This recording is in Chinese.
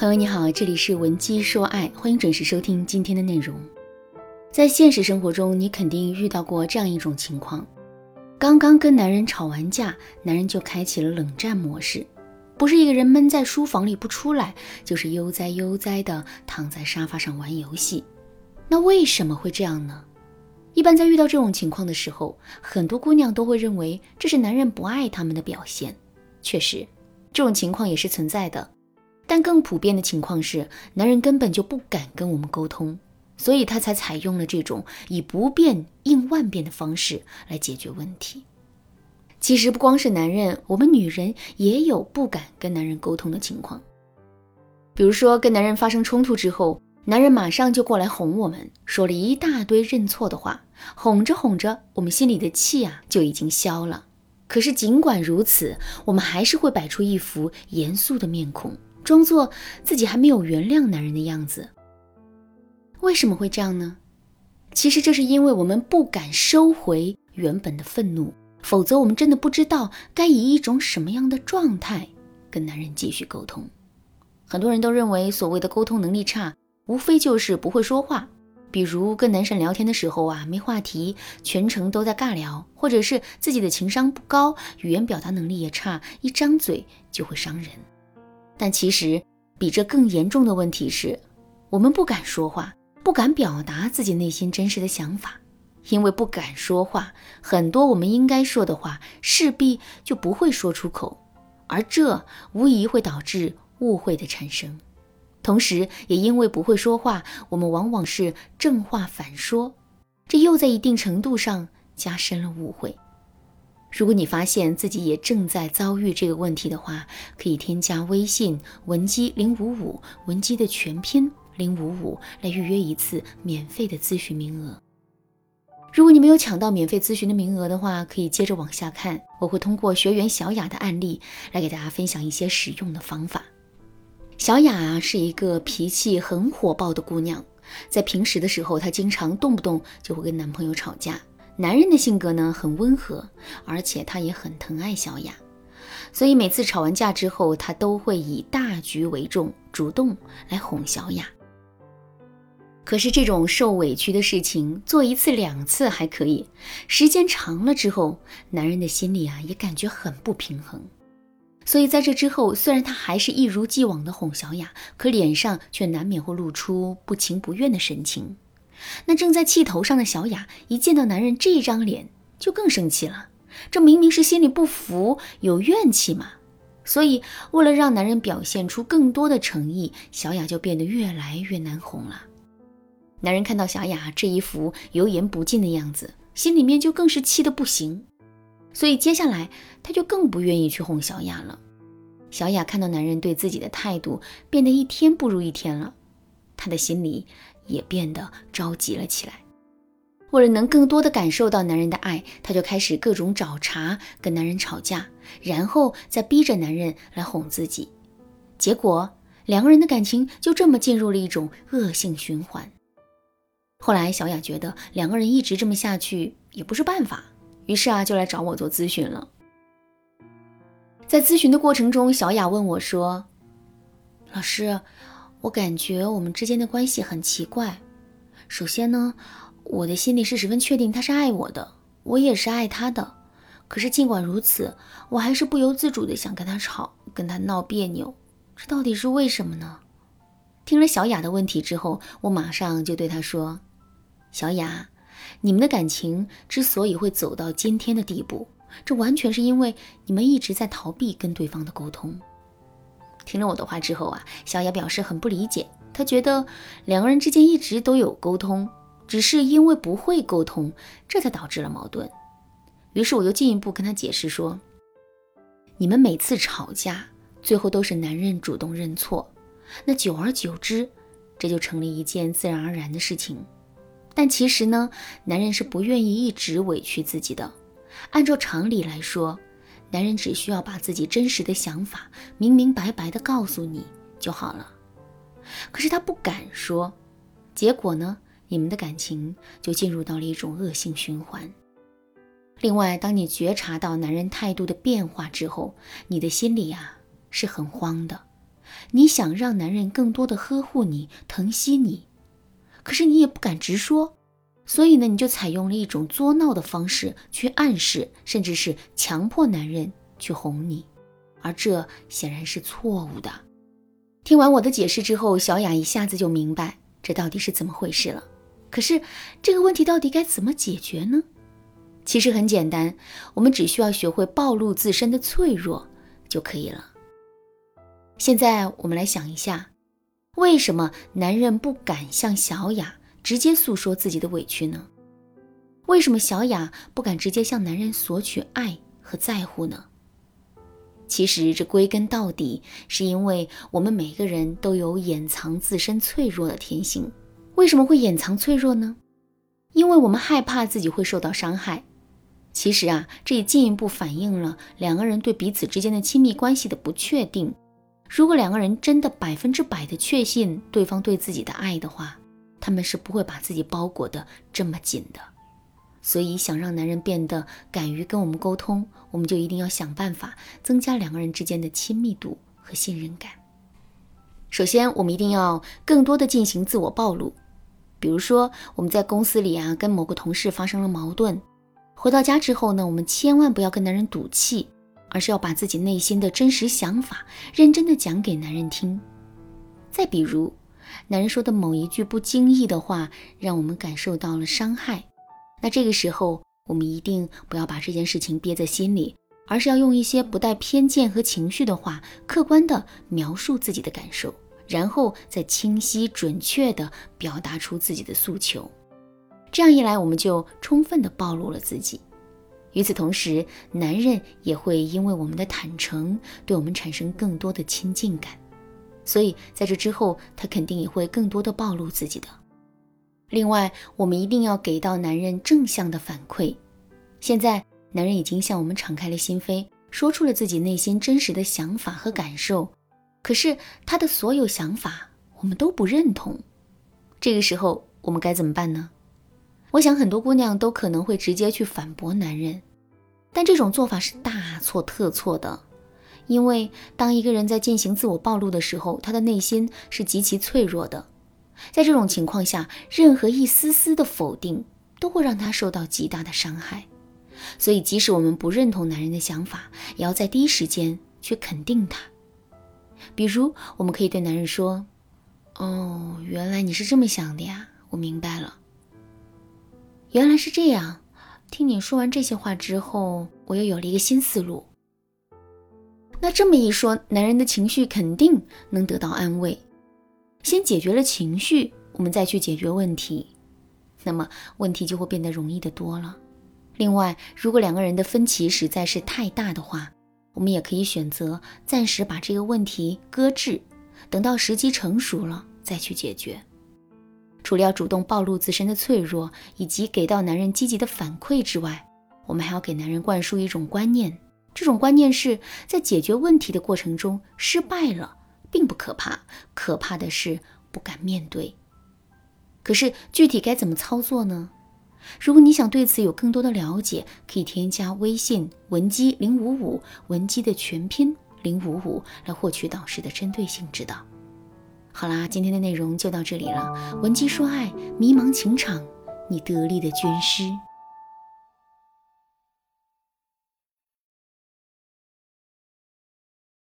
朋友你好，这里是文姬说爱，欢迎准时收听今天的内容。在现实生活中，你肯定遇到过这样一种情况：刚刚跟男人吵完架，男人就开启了冷战模式，不是一个人闷在书房里不出来，就是悠哉悠哉的躺在沙发上玩游戏。那为什么会这样呢？一般在遇到这种情况的时候，很多姑娘都会认为这是男人不爱她们的表现。确实，这种情况也是存在的。但更普遍的情况是，男人根本就不敢跟我们沟通，所以他才采用了这种以不变应万变的方式来解决问题。其实不光是男人，我们女人也有不敢跟男人沟通的情况。比如说，跟男人发生冲突之后，男人马上就过来哄我们，说了一大堆认错的话，哄着哄着，我们心里的气啊就已经消了。可是尽管如此，我们还是会摆出一副严肃的面孔。装作自己还没有原谅男人的样子，为什么会这样呢？其实这是因为我们不敢收回原本的愤怒，否则我们真的不知道该以一种什么样的状态跟男人继续沟通。很多人都认为所谓的沟通能力差，无非就是不会说话，比如跟男神聊天的时候啊没话题，全程都在尬聊，或者是自己的情商不高，语言表达能力也差，一张嘴就会伤人。但其实，比这更严重的问题是，我们不敢说话，不敢表达自己内心真实的想法，因为不敢说话，很多我们应该说的话势必就不会说出口，而这无疑会导致误会的产生。同时，也因为不会说话，我们往往是正话反说，这又在一定程度上加深了误会。如果你发现自己也正在遭遇这个问题的话，可以添加微信文姬零五五，文姬的全拼零五五，来预约一次免费的咨询名额。如果你没有抢到免费咨询的名额的话，可以接着往下看，我会通过学员小雅的案例来给大家分享一些实用的方法。小雅，是一个脾气很火爆的姑娘，在平时的时候，她经常动不动就会跟男朋友吵架。男人的性格呢很温和，而且他也很疼爱小雅，所以每次吵完架之后，他都会以大局为重，主动来哄小雅。可是这种受委屈的事情做一次两次还可以，时间长了之后，男人的心里啊也感觉很不平衡。所以在这之后，虽然他还是一如既往的哄小雅，可脸上却难免会露出不情不愿的神情。那正在气头上的小雅，一见到男人这张脸，就更生气了。这明明是心里不服、有怨气嘛。所以，为了让男人表现出更多的诚意，小雅就变得越来越难哄了。男人看到小雅这一副油盐不进的样子，心里面就更是气得不行。所以，接下来他就更不愿意去哄小雅了。小雅看到男人对自己的态度变得一天不如一天了，她的心里。也变得着急了起来。为了能更多的感受到男人的爱，她就开始各种找茬，跟男人吵架，然后再逼着男人来哄自己。结果，两个人的感情就这么进入了一种恶性循环。后来，小雅觉得两个人一直这么下去也不是办法，于是啊，就来找我做咨询了。在咨询的过程中，小雅问我说：“老师。”我感觉我们之间的关系很奇怪。首先呢，我的心里是十分确定他是爱我的，我也是爱他的。可是尽管如此，我还是不由自主的想跟他吵，跟他闹别扭。这到底是为什么呢？听了小雅的问题之后，我马上就对她说：“小雅，你们的感情之所以会走到今天的地步，这完全是因为你们一直在逃避跟对方的沟通。”听了我的话之后啊，小雅表示很不理解。她觉得两个人之间一直都有沟通，只是因为不会沟通，这才导致了矛盾。于是我又进一步跟她解释说：“你们每次吵架，最后都是男人主动认错，那久而久之，这就成了一件自然而然的事情。但其实呢，男人是不愿意一直委屈自己的。按照常理来说。”男人只需要把自己真实的想法明明白白的告诉你就好了，可是他不敢说，结果呢，你们的感情就进入到了一种恶性循环。另外，当你觉察到男人态度的变化之后，你的心里啊是很慌的，你想让男人更多的呵护你、疼惜你，可是你也不敢直说，所以呢，你就采用了一种作闹的方式去暗示，甚至是强迫男人去哄你，而这显然是错误的。听完我的解释之后，小雅一下子就明白这到底是怎么回事了。可是这个问题到底该怎么解决呢？其实很简单，我们只需要学会暴露自身的脆弱就可以了。现在我们来想一下，为什么男人不敢向小雅直接诉说自己的委屈呢？为什么小雅不敢直接向男人索取爱和在乎呢？其实这归根到底是因为我们每个人都有掩藏自身脆弱的天性。为什么会掩藏脆弱呢？因为我们害怕自己会受到伤害。其实啊，这也进一步反映了两个人对彼此之间的亲密关系的不确定。如果两个人真的百分之百的确信对方对自己的爱的话，他们是不会把自己包裹的这么紧的。所以，想让男人变得敢于跟我们沟通，我们就一定要想办法增加两个人之间的亲密度和信任感。首先，我们一定要更多的进行自我暴露。比如说，我们在公司里啊，跟某个同事发生了矛盾，回到家之后呢，我们千万不要跟男人赌气，而是要把自己内心的真实想法认真的讲给男人听。再比如，男人说的某一句不经意的话，让我们感受到了伤害，那这个时候，我们一定不要把这件事情憋在心里，而是要用一些不带偏见和情绪的话，客观的描述自己的感受。然后再清晰准确的表达出自己的诉求，这样一来，我们就充分的暴露了自己。与此同时，男人也会因为我们的坦诚，对我们产生更多的亲近感。所以在这之后，他肯定也会更多的暴露自己的。另外，我们一定要给到男人正向的反馈。现在，男人已经向我们敞开了心扉，说出了自己内心真实的想法和感受。可是他的所有想法我们都不认同，这个时候我们该怎么办呢？我想很多姑娘都可能会直接去反驳男人，但这种做法是大错特错的。因为当一个人在进行自我暴露的时候，他的内心是极其脆弱的，在这种情况下，任何一丝丝的否定都会让他受到极大的伤害。所以，即使我们不认同男人的想法，也要在第一时间去肯定他。比如，我们可以对男人说：“哦，原来你是这么想的呀，我明白了。原来是这样。听你说完这些话之后，我又有了一个新思路。那这么一说，男人的情绪肯定能得到安慰。先解决了情绪，我们再去解决问题，那么问题就会变得容易的多了。另外，如果两个人的分歧实在是太大的话，我们也可以选择暂时把这个问题搁置，等到时机成熟了再去解决。除了要主动暴露自身的脆弱，以及给到男人积极的反馈之外，我们还要给男人灌输一种观念：这种观念是在解决问题的过程中失败了，并不可怕，可怕的是不敢面对。可是具体该怎么操作呢？如果你想对此有更多的了解，可以添加微信文姬零五五，文姬的全拼零五五，来获取导师的针对性指导。好啦，今天的内容就到这里了。文姬说爱，迷茫情场，你得力的军师。